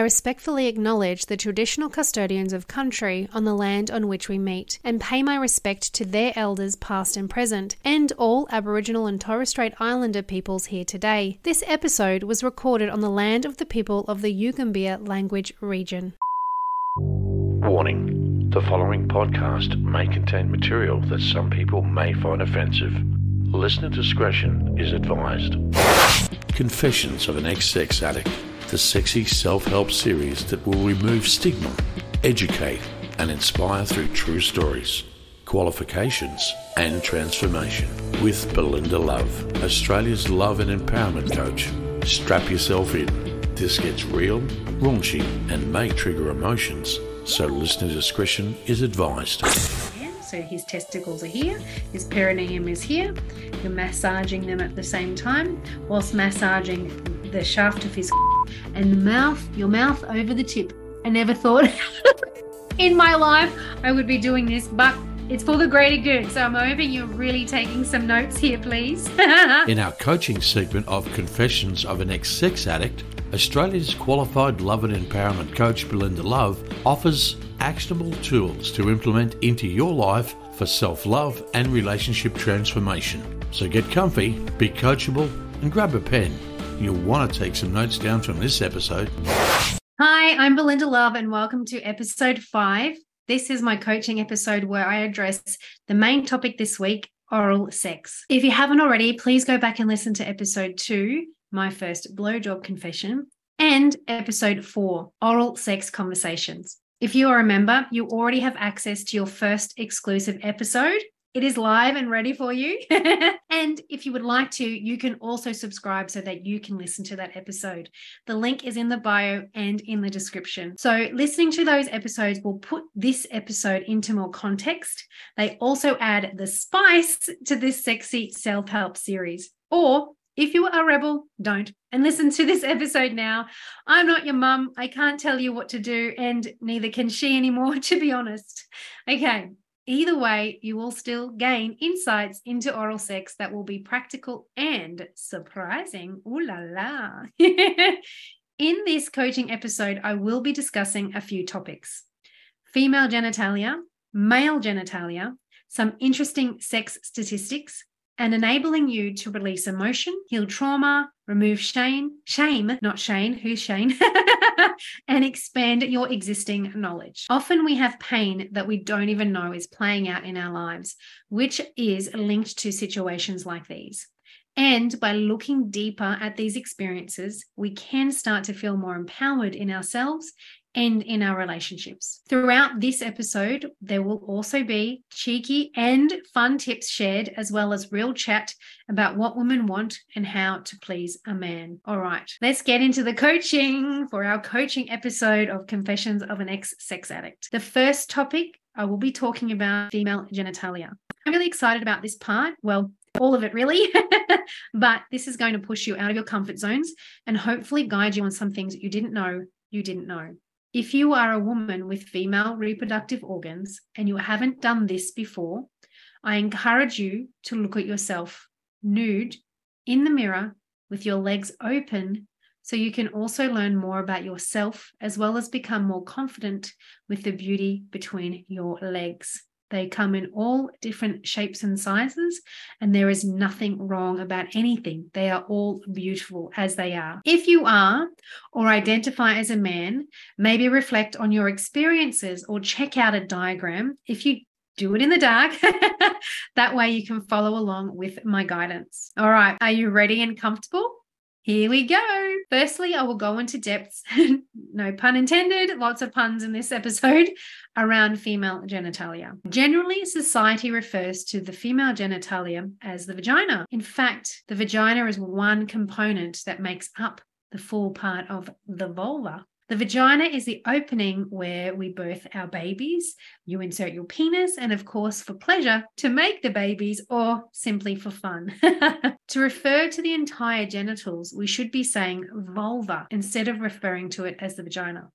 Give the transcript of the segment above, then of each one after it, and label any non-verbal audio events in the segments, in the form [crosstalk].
I respectfully acknowledge the traditional custodians of country on the land on which we meet and pay my respect to their elders past and present and all Aboriginal and Torres Strait Islander peoples here today. This episode was recorded on the land of the people of the Yugambeh language region. Warning the following podcast may contain material that some people may find offensive. Listener discretion is advised. Confessions of an Ex Sex Addict, the sexy self help series that will remove stigma, educate, and inspire through true stories, qualifications, and transformation. With Belinda Love, Australia's love and empowerment coach. Strap yourself in. This gets real, raunchy, and may trigger emotions, so listener discretion is advised. So his testicles are here, his perineum is here. You're massaging them at the same time, whilst massaging the shaft of his and mouth, your mouth over the tip. I never thought [laughs] in my life I would be doing this, but it's for the greater good. So I'm hoping you're really taking some notes here, please. [laughs] In our coaching segment of Confessions of an Ex Sex Addict, Australia's qualified love and empowerment coach Belinda Love offers actionable tools to implement into your life for self love and relationship transformation. So get comfy, be coachable, and grab a pen. You'll want to take some notes down from this episode. Hi, I'm Belinda Love, and welcome to episode five. This is my coaching episode where I address the main topic this week oral sex. If you haven't already, please go back and listen to episode two, my first blowjob confession, and episode four, oral sex conversations. If you are a member, you already have access to your first exclusive episode. It is live and ready for you. [laughs] and if you would like to, you can also subscribe so that you can listen to that episode. The link is in the bio and in the description. So, listening to those episodes will put this episode into more context. They also add the spice to this sexy self help series. Or if you are a rebel, don't. And listen to this episode now. I'm not your mum. I can't tell you what to do, and neither can she anymore, [laughs] to be honest. Okay, Either way, you will still gain insights into oral sex that will be practical and surprising. Ooh la la. [laughs] In this coaching episode, I will be discussing a few topics female genitalia, male genitalia, some interesting sex statistics, and enabling you to release emotion, heal trauma, remove shame, shame, not Shane, who's Shane, [laughs] and expand your existing knowledge. Often we have pain that we don't even know is playing out in our lives, which is linked to situations like these. And by looking deeper at these experiences, we can start to feel more empowered in ourselves and in our relationships. Throughout this episode, there will also be cheeky and fun tips shared, as well as real chat about what women want and how to please a man. All right, let's get into the coaching for our coaching episode of Confessions of an Ex Sex Addict. The first topic I will be talking about female genitalia. I'm really excited about this part. Well, all of it really, [laughs] but this is going to push you out of your comfort zones and hopefully guide you on some things that you didn't know you didn't know. If you are a woman with female reproductive organs and you haven't done this before, I encourage you to look at yourself nude in the mirror with your legs open so you can also learn more about yourself as well as become more confident with the beauty between your legs. They come in all different shapes and sizes, and there is nothing wrong about anything. They are all beautiful as they are. If you are or identify as a man, maybe reflect on your experiences or check out a diagram. If you do it in the dark. [laughs] that way you can follow along with my guidance. All right, are you ready and comfortable? Here we go. Firstly, I will go into depths, [laughs] no pun intended, lots of puns in this episode, around female genitalia. Generally, society refers to the female genitalia as the vagina. In fact, the vagina is one component that makes up the full part of the vulva. The vagina is the opening where we birth our babies. You insert your penis, and of course, for pleasure, to make the babies or simply for fun. [laughs] to refer to the entire genitals, we should be saying vulva instead of referring to it as the vagina.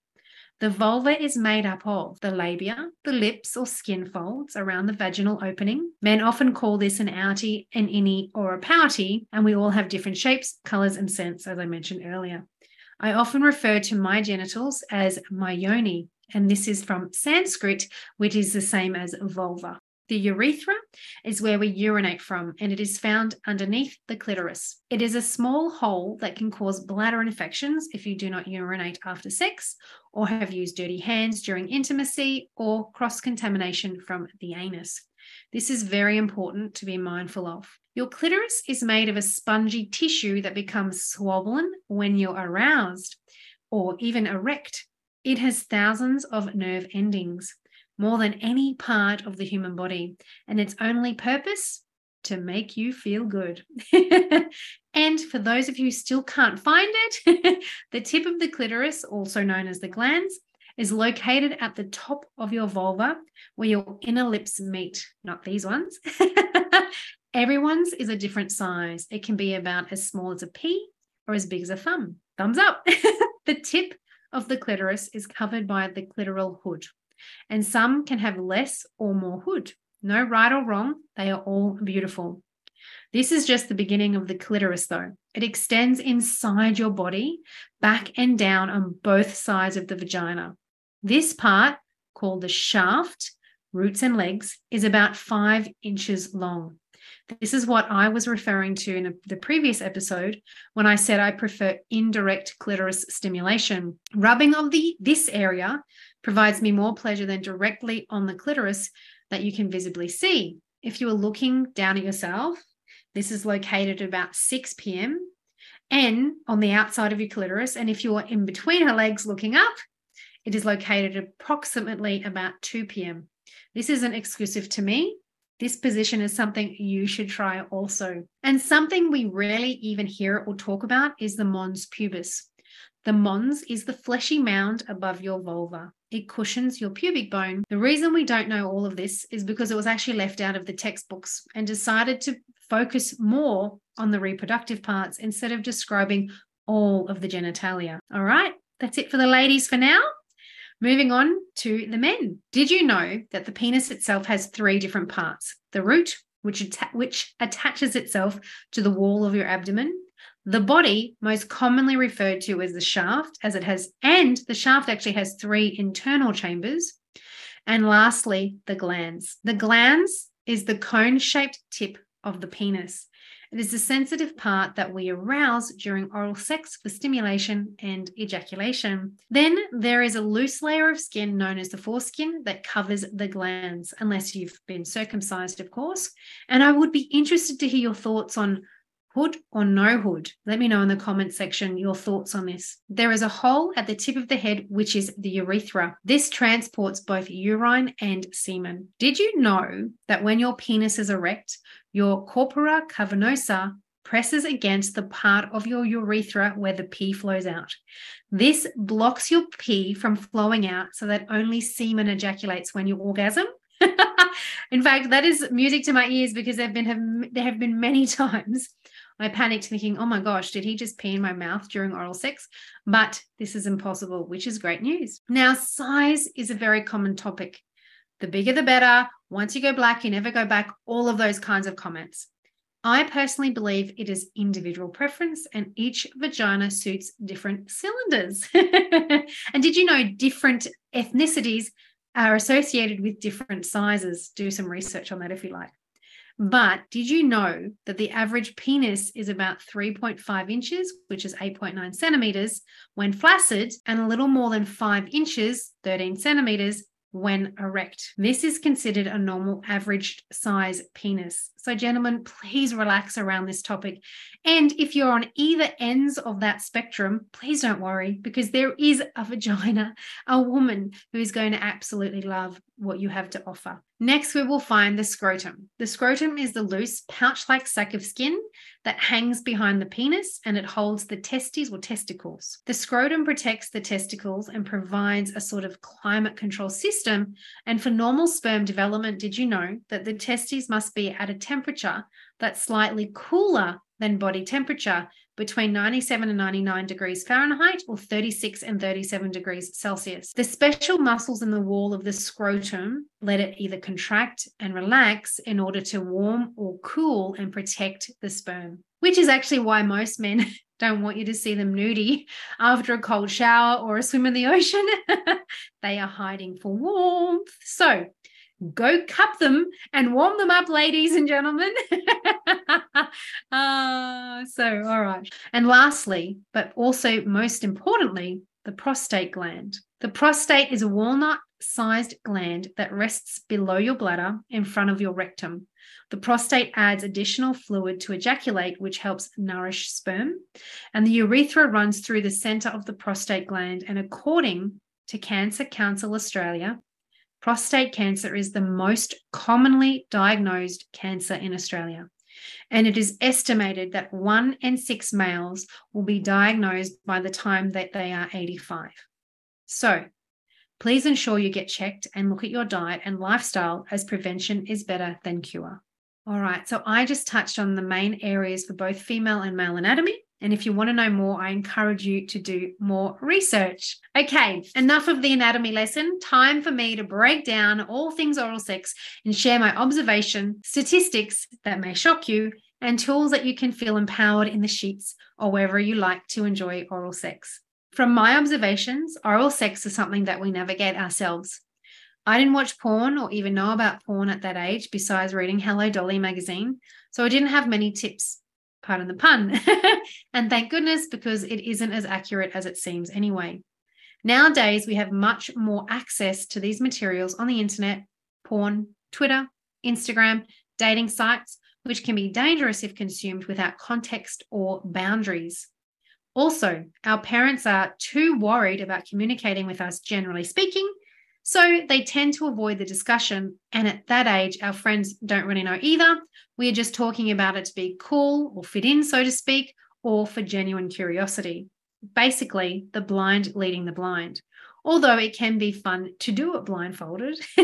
The vulva is made up of the labia, the lips or skin folds around the vaginal opening. Men often call this an outie, an innie, or a pouty, and we all have different shapes, colors, and scents, as I mentioned earlier. I often refer to my genitals as my yoni, and this is from Sanskrit, which is the same as vulva. The urethra is where we urinate from, and it is found underneath the clitoris. It is a small hole that can cause bladder infections if you do not urinate after sex, or have used dirty hands during intimacy, or cross contamination from the anus. This is very important to be mindful of. Your clitoris is made of a spongy tissue that becomes swollen when you're aroused or even erect. It has thousands of nerve endings more than any part of the human body. And its only purpose to make you feel good. [laughs] and for those of you who still can't find it, [laughs] the tip of the clitoris, also known as the glans, is located at the top of your vulva where your inner lips meet, not these ones. [laughs] Everyone's is a different size. It can be about as small as a pea or as big as a thumb. Thumbs up. [laughs] the tip of the clitoris is covered by the clitoral hood and some can have less or more hood. No right or wrong, they are all beautiful. This is just the beginning of the clitoris, though. It extends inside your body, back and down on both sides of the vagina. This part, called the shaft, roots and legs, is about five inches long. This is what I was referring to in the previous episode when I said I prefer indirect clitoris stimulation. Rubbing of the this area provides me more pleasure than directly on the clitoris that you can visibly see. If you are looking down at yourself, this is located about 6 p.m. and on the outside of your clitoris. And if you are in between her legs looking up, it is located approximately about 2 p.m. This isn't exclusive to me. This position is something you should try also. And something we rarely even hear or talk about is the mons pubis. The mons is the fleshy mound above your vulva. It cushions your pubic bone. The reason we don't know all of this is because it was actually left out of the textbooks and decided to focus more on the reproductive parts instead of describing all of the genitalia. All right, that's it for the ladies for now. Moving on to the men. Did you know that the penis itself has three different parts? The root, which, which attaches itself to the wall of your abdomen, the body, most commonly referred to as the shaft, as it has, and the shaft actually has three internal chambers. And lastly, the glans. The glans is the cone shaped tip of the penis. It is the sensitive part that we arouse during oral sex for stimulation and ejaculation. Then there is a loose layer of skin known as the foreskin that covers the glans, unless you've been circumcised, of course. And I would be interested to hear your thoughts on hood or no hood? Let me know in the comment section your thoughts on this. There is a hole at the tip of the head, which is the urethra. This transports both urine and semen. Did you know that when your penis is erect, your corpora cavernosa presses against the part of your urethra where the pee flows out. This blocks your pee from flowing out so that only semen ejaculates when you orgasm. [laughs] In fact, that is music to my ears because there have been there have been many [laughs] times I panicked thinking, oh my gosh, did he just pee in my mouth during oral sex? But this is impossible, which is great news. Now, size is a very common topic. The bigger, the better. Once you go black, you never go back. All of those kinds of comments. I personally believe it is individual preference and each vagina suits different cylinders. [laughs] and did you know different ethnicities are associated with different sizes? Do some research on that if you like. But did you know that the average penis is about 3.5 inches, which is 8.9 centimeters, when flaccid, and a little more than 5 inches, 13 centimeters, when erect. This is considered a normal average size penis. So, gentlemen, please relax around this topic. And if you're on either ends of that spectrum, please don't worry because there is a vagina, a woman who is going to absolutely love what you have to offer. Next, we will find the scrotum. The scrotum is the loose, pouch like sac of skin that hangs behind the penis and it holds the testes or testicles. The scrotum protects the testicles and provides a sort of climate control system. And for normal sperm development, did you know that the testes must be at a temperature that's slightly cooler than body temperature between 97 and 99 degrees Fahrenheit or 36 and 37 degrees Celsius. The special muscles in the wall of the scrotum let it either contract and relax in order to warm or cool and protect the sperm, which is actually why most men [laughs] don't want you to see them nudie after a cold shower or a swim in the ocean. [laughs] they are hiding for warmth. So go cup them and warm them up, ladies and gentlemen. uh, [laughs] so, all right. And lastly, but also most importantly, the prostate gland. The prostate is a walnut sized gland that rests below your bladder in front of your rectum. The prostate adds additional fluid to ejaculate, which helps nourish sperm. And the urethra runs through the center of the prostate gland. And according to Cancer Council Australia, prostate cancer is the most commonly diagnosed cancer in Australia. And it is estimated that one in six males will be diagnosed by the time that they are 85. So, please ensure you get checked and look at your diet and lifestyle as prevention is better than cure. All right, so I just touched on the main areas for both female and male anatomy. And if you want to know more, I encourage you to do more research. Okay, enough of the anatomy lesson. Time for me to break down all things oral sex and share my observation, statistics that may shock you, and tools that you can feel empowered in the sheets or wherever you like to enjoy oral sex. From my observations, oral sex is something that we navigate ourselves. I didn't watch porn or even know about porn at that age, besides reading Hello Dolly magazine. So I didn't have many tips, pardon the pun. [laughs] and thank goodness, because it isn't as accurate as it seems anyway. Nowadays, we have much more access to these materials on the internet, porn, Twitter, Instagram, dating sites, which can be dangerous if consumed without context or boundaries. Also, our parents are too worried about communicating with us, generally speaking, so they tend to avoid the discussion. And at that age, our friends don't really know either. We are just talking about it to be cool or fit in, so to speak, or for genuine curiosity. Basically, the blind leading the blind, although it can be fun to do it blindfolded. [laughs]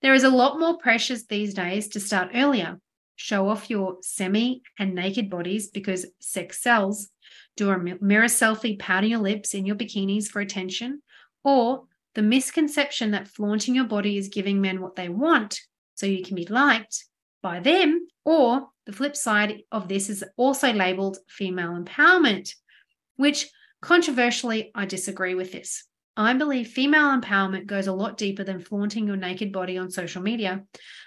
there is a lot more pressures these days to start earlier. Show off your semi and naked bodies because sex sells do a mirror selfie, pouting your lips in your bikinis for attention, or the misconception that flaunting your body is giving men what they want so you can be liked by them, or the flip side of this is also labeled female empowerment, which controversially, I disagree with this. I believe female empowerment goes a lot deeper than flaunting your naked body on social media.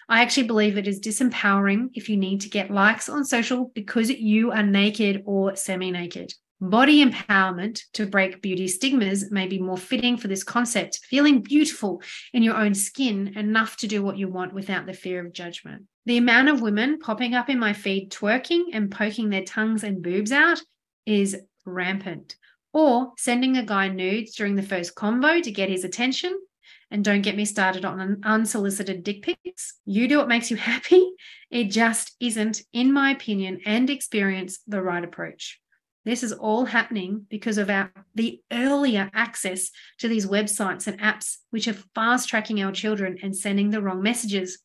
I actually believe it is disempowering if you need to get likes on social because you are naked or semi naked. Body empowerment to break beauty stigmas may be more fitting for this concept, feeling beautiful in your own skin, enough to do what you want without the fear of judgment. The amount of women popping up in my feed twerking and poking their tongues and boobs out is rampant or sending a guy nudes during the first convo to get his attention. And don't get me started on unsolicited dick pics. You do what makes you [laughs] happy. It just isn't, in my opinion and experience, the right approach. This is all happening because of our the earlier access to these websites and apps, which are fast tracking our children and sending the wrong messages.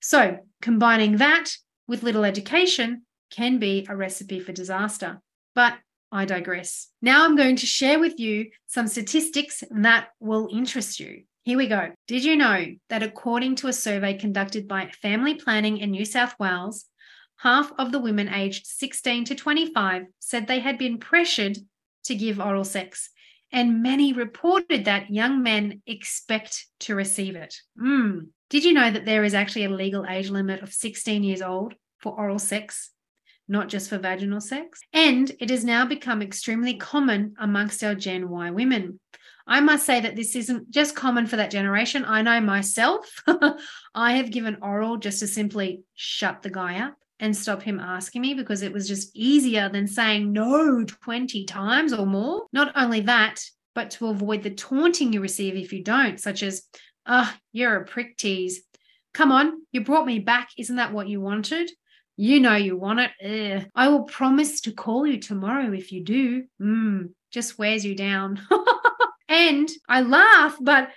So, combining that with little education can be a recipe for disaster. But I digress. Now I'm going to share with you some statistics that will interest you. Here we go. Did you know that according to a survey conducted by Family Planning in New South Wales, half of the women aged 16 to 25 said they had been pressured to give oral sex, and many reported that young men expect to receive it. Mm. Did you know that there is actually a legal age limit of 16 years old for oral sex not just for vaginal sex. And it has now become extremely common amongst our Gen Y women. I must say that this isn't just common for that generation. I know myself, [laughs] I have given oral just to simply shut the guy up and stop him asking me because it was just easier than saying no 20 times or more. Not only that, but to avoid the taunting you receive if you don't, such as, oh, you're a prick tease. Come on, you brought me back. Isn't that what you wanted? You know you want it. Ugh. I will promise to call you tomorrow if you do. Mm, just wears you down. [laughs] and I laugh, but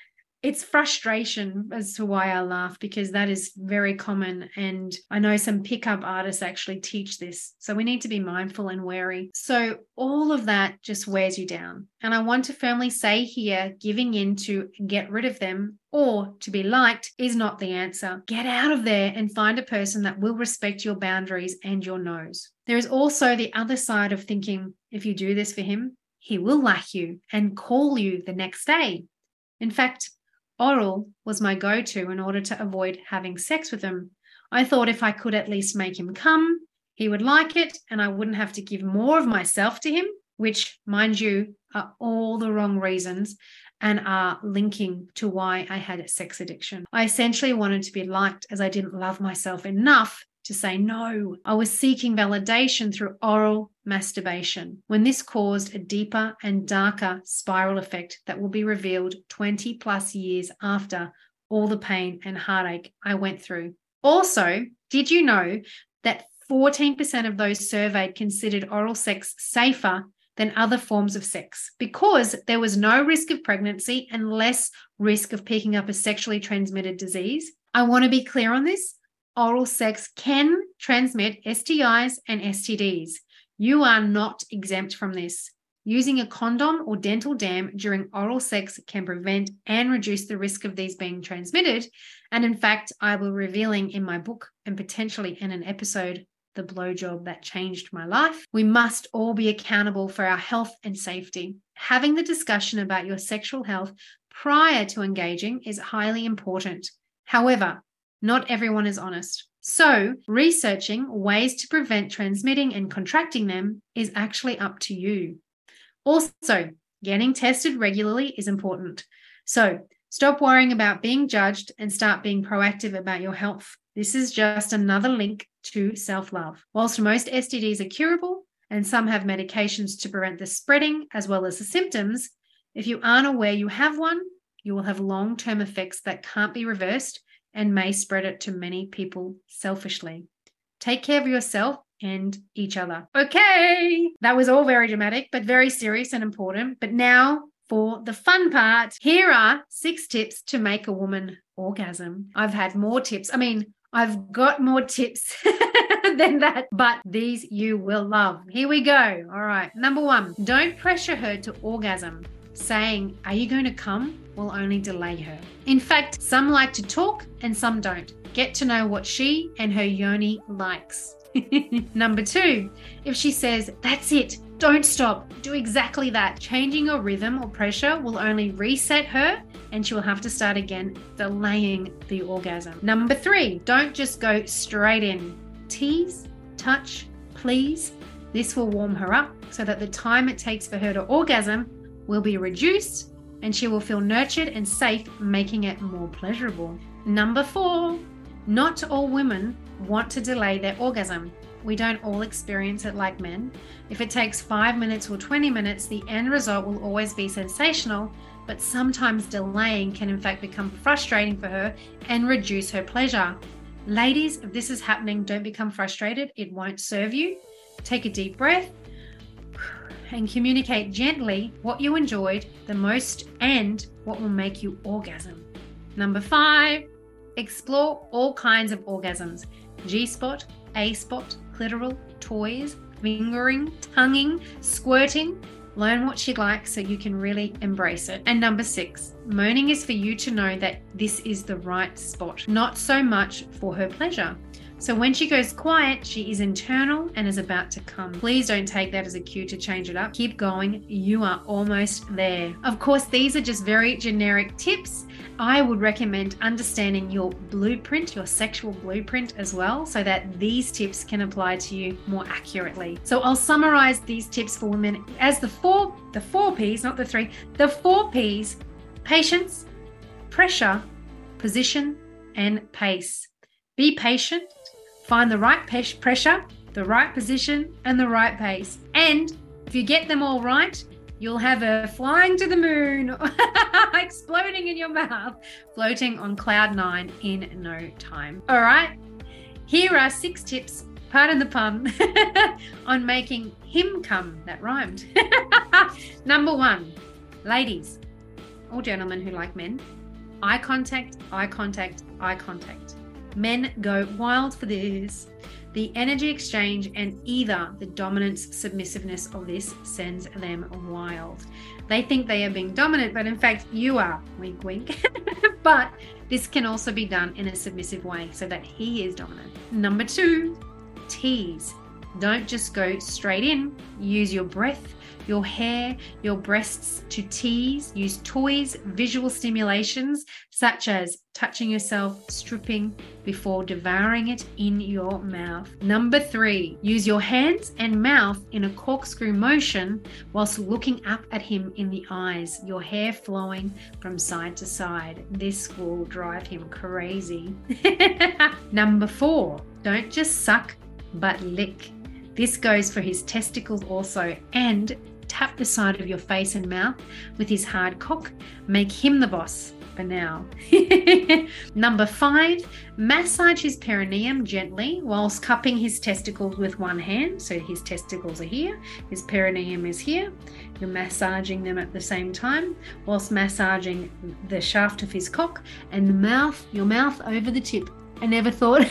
it's frustration as to why I laugh because that is very common. And I know some pickup artists actually teach this. So we need to be mindful and wary. So all of that just wears you down. And I want to firmly say here giving in to get rid of them or to be liked is not the answer. Get out of there and find a person that will respect your boundaries and your no's. There is also the other side of thinking if you do this for him, he will like you and call you the next day. In fact, oral was my go to in order to avoid having sex with him. I thought if I could at least make him come, he would like it and I wouldn't have to give more of myself to him, which, mind you, are all the wrong reasons and are linking to why I had a sex addiction. I essentially wanted to be liked as I didn't love myself enough to say no. I was seeking validation through oral masturbation when this caused a deeper and darker spiral effect that will be revealed 20 plus years after all the pain and heartache I went through. Also, did you know that 14% of those surveyed considered oral sex safer than other forms of sex because there was no risk of pregnancy and less risk of picking up a sexually transmitted disease? I want to be clear on this oral sex can transmit STIs and STDs. You are not exempt from this. Using a condom or dental dam during oral sex can prevent and reduce the risk of these being transmitted. And in fact, I will be revealing in my book and potentially in an episode, The Blowjob That Changed My Life. We must all be accountable for our health and safety. Having the discussion about your sexual health prior to engaging is highly important. However, not everyone is honest. So, researching ways to prevent transmitting and contracting them is actually up to you. Also, getting tested regularly is important. So, stop worrying about being judged and start being proactive about your health. This is just another link to self love. Whilst most STDs are curable and some have medications to prevent the spreading as well as the symptoms, if you aren't aware you have one, you will have long term effects that can't be reversed and may spread it to many people selfishly. Take care of yourself and each other. Okay, that was all very dramatic, but very serious and important. But now for the fun part. Here are six tips to make a woman orgasm. I've had more tips. I mean, I've got more tips [laughs] than that, but these you will love. Here we go. All right. Number one, don't pressure her to orgasm saying, Are you going to come? will only delay her. In fact, some like to talk and some don't. Get to know what she and her yoni likes. [laughs] Number two, if she says, That's it, don't stop, do exactly that. Changing your rhythm or pressure will only reset her and she will have to start again, delaying the orgasm. Number three, don't just go straight in. Tease, touch, please. This will warm her up so that the time it takes for her to orgasm will be reduced and she will feel nurtured and safe, making it more pleasurable. Number four, not all women want to delay their orgasm. We don't all experience it like men. If it takes five minutes or 20 minutes, the end result will always be sensational, but sometimes delaying can in fact become frustrating for her and reduce her pleasure. Ladies, if this is happening, don't become frustrated. It won't serve you. Take a deep breath and communicate gently what you enjoyed the most and what will make you orgasm. Number five, explore all kinds of orgasms G spot, A spot, clitoral, toys, fingering, tonguing, squirting. Learn what she likes so you can really embrace it. And number six, moaning is for you to know that this is the right spot, not so much for her pleasure. So when she goes quiet, she is internal and is about to come. Please don't take that as a cue to change it up. Keep going. You are almost there. Of course, these are just very generic tips. I would recommend understanding your blueprint, your sexual blueprint as well, so that these tips can apply to you more accurately. So I'll summarize these tips for women as the four, the four P's, not the three, the four P's patience, pressure, position, and pace. Be patient Find the right pressure, the right position, and the right pace. And if you get them all right, you'll have her flying to the moon, [laughs] exploding in your mouth, floating on cloud nine in no time. All right, here are six tips, pardon the pun, [laughs] on making him come. That rhymed. [laughs] Number one, ladies or gentlemen who like men, Eye contact, eye contact, eye contact. Men go wild for this. The energy exchange and either the dominance submissiveness of this sends them wild. They think they are being dominant, but in fact, you are. Wink, wink. [laughs] but this can also be done in a submissive way so that he is dominant. Number two, tease. Don't just go straight in, use your breath your hair, your breasts to tease. Use toys, visual stimulations such as touching yourself, stripping before devouring it in your mouth. Number three, use your hands and mouth in a corkscrew motion whilst looking up at him in the eyes, your hair flowing from side to side. This will drive him crazy. [laughs] Number four, don't just suck, but lick. This goes for his testicles also, and tap the side of your face and mouth with his hard cock. Make him the boss for now. [laughs] Number five, massage his perineum gently whilst cupping his testicles with one hand. So his testicles are here, his perineum is here. You're massaging them at the same time whilst massaging the shaft of his cock and the mouth, your mouth over the tip. I never thought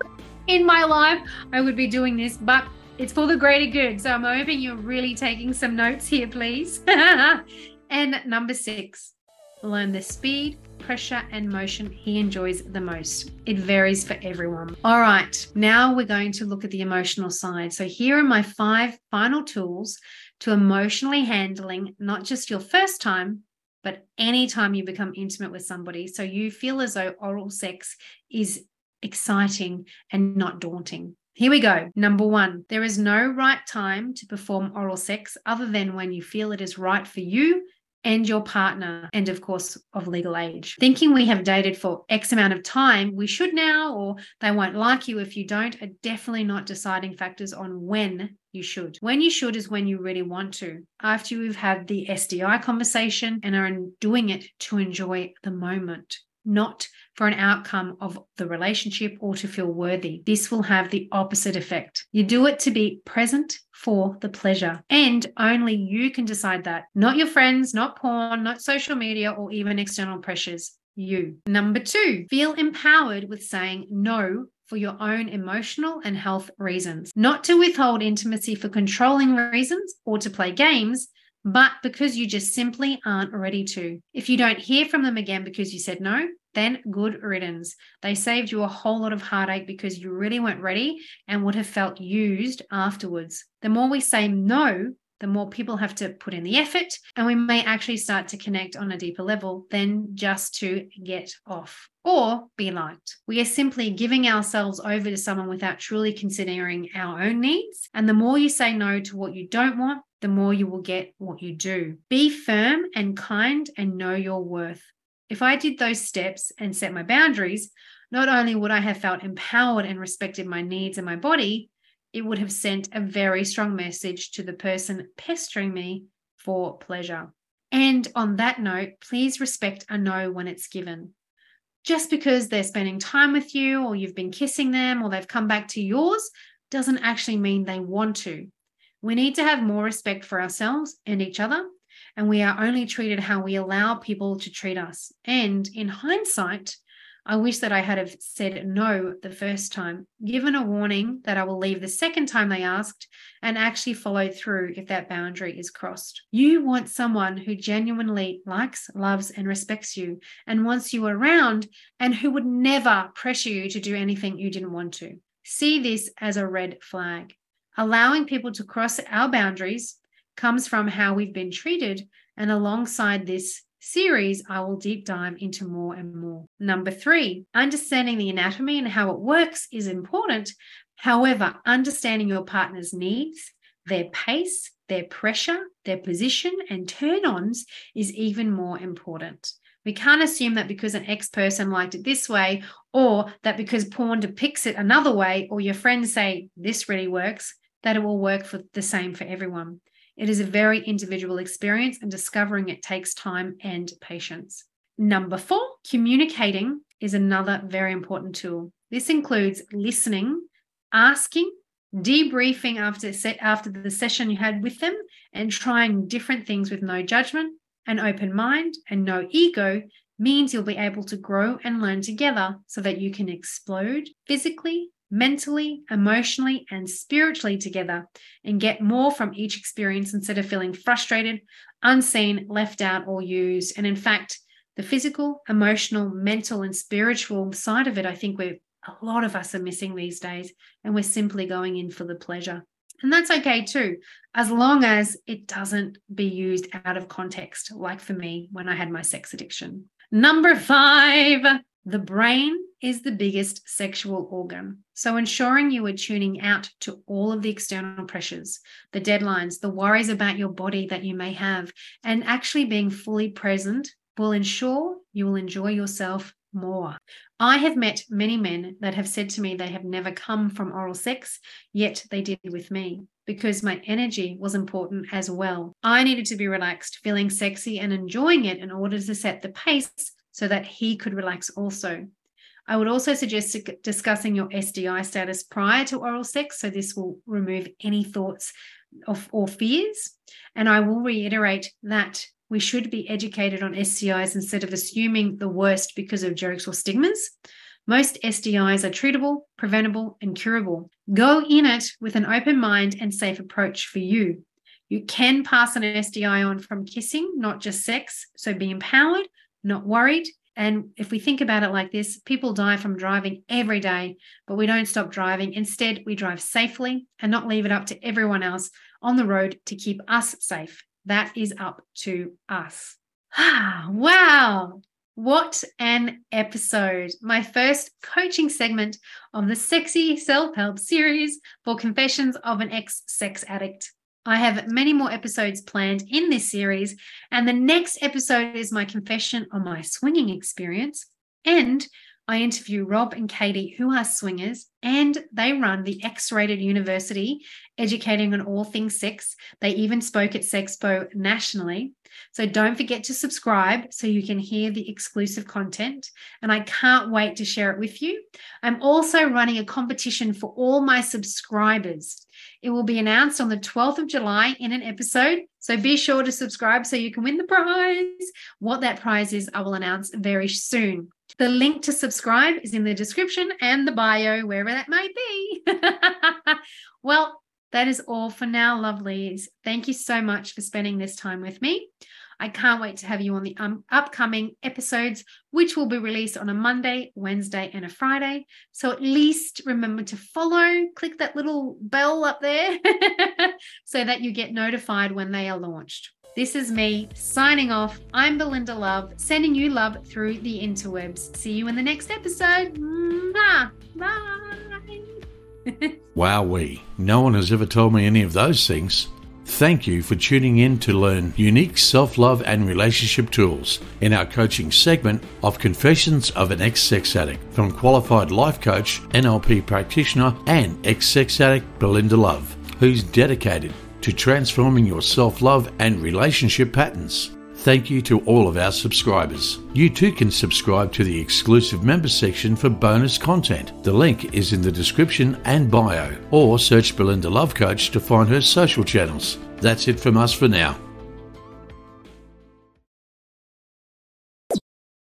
[laughs] in my life I would be doing this, but it's for the greater good. So I'm hoping you're really taking some notes here, please. [laughs] and number six, learn the speed, pressure, and motion he enjoys the most. It varies for everyone. All right, now we're going to look at the emotional side. So here are my five final tools to emotionally handling not just your first time, but anytime you become intimate with somebody. So you feel as though oral sex is exciting and not daunting. Here we go. Number one, there is no right time to perform oral sex other than when you feel it is right for you and your partner, and of course, of legal age. Thinking we have dated for X amount of time, we should now, or they won't like you if you don't, are definitely not deciding factors on when you should. When you should is when you really want to, after you've had the STI conversation and are doing it to enjoy the moment not for an outcome of the relationship or to feel worthy. This will have the opposite effect. You do it to be present for the pleasure, and only you can decide that, not your friends, not porn, not social media, or even external pressures. You. Number two, feel empowered with saying no for your own emotional and health reasons, not to withhold intimacy for controlling reasons or to play games, but because you just simply aren't ready to. If you don't hear from them again because you said no, then good riddance. They saved you a whole lot of heartache because you really weren't ready and would have felt used afterwards. The more we say no, the more people have to put in the effort, and we may actually start to connect on a deeper level than just to get off or be liked. We are simply giving ourselves over to someone without truly considering our own needs. And the more you say no to what you don't want, the more you will get what you do. Be firm and kind and know your worth. If I did those steps and set my boundaries, not only would I have felt empowered and respected my needs and my body, it would have sent a very strong message to the person pestering me for pleasure. And on that note, please respect a no when it's given. Just because they're spending time with you or you've been kissing them or they've come back to yours doesn't actually mean they want to. We need to have more respect for ourselves and each other, and we are only treated how we allow people to treat us. And in hindsight, I wish that I had have said no the first time, given a warning that I will leave the second time they asked, and actually followed through if that boundary is crossed. You want someone who genuinely likes, loves, and respects you and wants you around, and who would never pressure you to do anything you didn't want to. See this as a red flag allowing people to cross our boundaries comes from how we've been treated. And alongside this series, I will deep dive into more and more. Number three, understanding the anatomy and how it works is important. However, understanding your partner's needs, their pace, their pressure, their position, and turn ons is even more important. We can't assume that because an ex person liked it this way, or that because porn depicts it another way, or your friends say this really works, that it will work for the same for everyone. It is a very individual experience, and discovering it takes time and patience. Number four, communicating is another very important tool. This includes listening, asking, debriefing after after the session you had with them, and trying different things with no judgment, an open mind, and no ego means you'll be able to grow and learn together so that you can explode physically, mentally, emotionally, and spiritually together and get more from each experience instead of feeling frustrated, unseen, left out, or used. And in fact, the physical, emotional, mental, and spiritual side of it, I think we're a lot of us are missing these days, and we're simply going in for the pleasure. And that's okay too, as long as it doesn't be used out of context, like for me when I had my sex addiction. Number five, the brain is the biggest sexual organ. So, ensuring you are tuning out to all of the external pressures, the deadlines, the worries about your body that you may have, and actually being fully present will ensure you will enjoy yourself more. I have met many men that have said to me they have never come from oral sex, yet they did with me because my energy was important as well. I needed to be relaxed, feeling sexy, and enjoying it in order to set the pace so that he could relax also. I would also suggest discussing your STI status prior to oral sex, so this will remove any thoughts of, or fears. And I will reiterate that we should be educated on STIs instead of assuming the worst because of jokes or stigmas. Most STIs are treatable, preventable, and curable. Go in it with an open mind and safe approach for you. You can pass an STI on from kissing, not just sex. So be empowered, not worried. And if we think about it like this, people die from driving every day, but we don't stop driving. Instead, we drive safely and not leave it up to everyone else on the road to keep us safe. That is up to us. [sighs] wow. What an episode. My first coaching segment of the Sexy Self Help series for Confessions of an Ex Sex Addict. I have many more episodes planned in this series, and the next episode is my confession on my swinging experience and I interview Rob and Katie, who are swingers, and they run the X rated university, educating on all things sex. They even spoke at Sexpo nationally. So don't forget to subscribe so you can hear the exclusive content. And I can't wait to share it with you. I'm also running a competition for all my subscribers. It will be announced on the 12th of July in an episode. So be sure to subscribe so you can win the prize. What that prize is, I will announce very soon. The link to subscribe is in the description and the bio, wherever that may be. [laughs] well, that is all for now, lovelies. Thank you so much for spending this time with me. I can't wait to have you on the um, upcoming episodes, which will be released on a Monday, Wednesday, and a Friday. So at least remember to follow, click that little bell up there [laughs] so that you get notified when they are launched. This is me signing off. I'm Belinda Love, sending you love through the interwebs. See you in the next episode. Bye. [laughs] Wowee. No one has ever told me any of those things. Thank you for tuning in to learn unique self love and relationship tools in our coaching segment of Confessions of an Ex Sex Addict from qualified life coach, NLP practitioner, and ex sex addict Belinda Love, who's dedicated to transforming your self love and relationship patterns. Thank you to all of our subscribers. You too can subscribe to the exclusive member section for bonus content. The link is in the description and bio, or search Belinda Love Coach to find her social channels. That's it from us for now.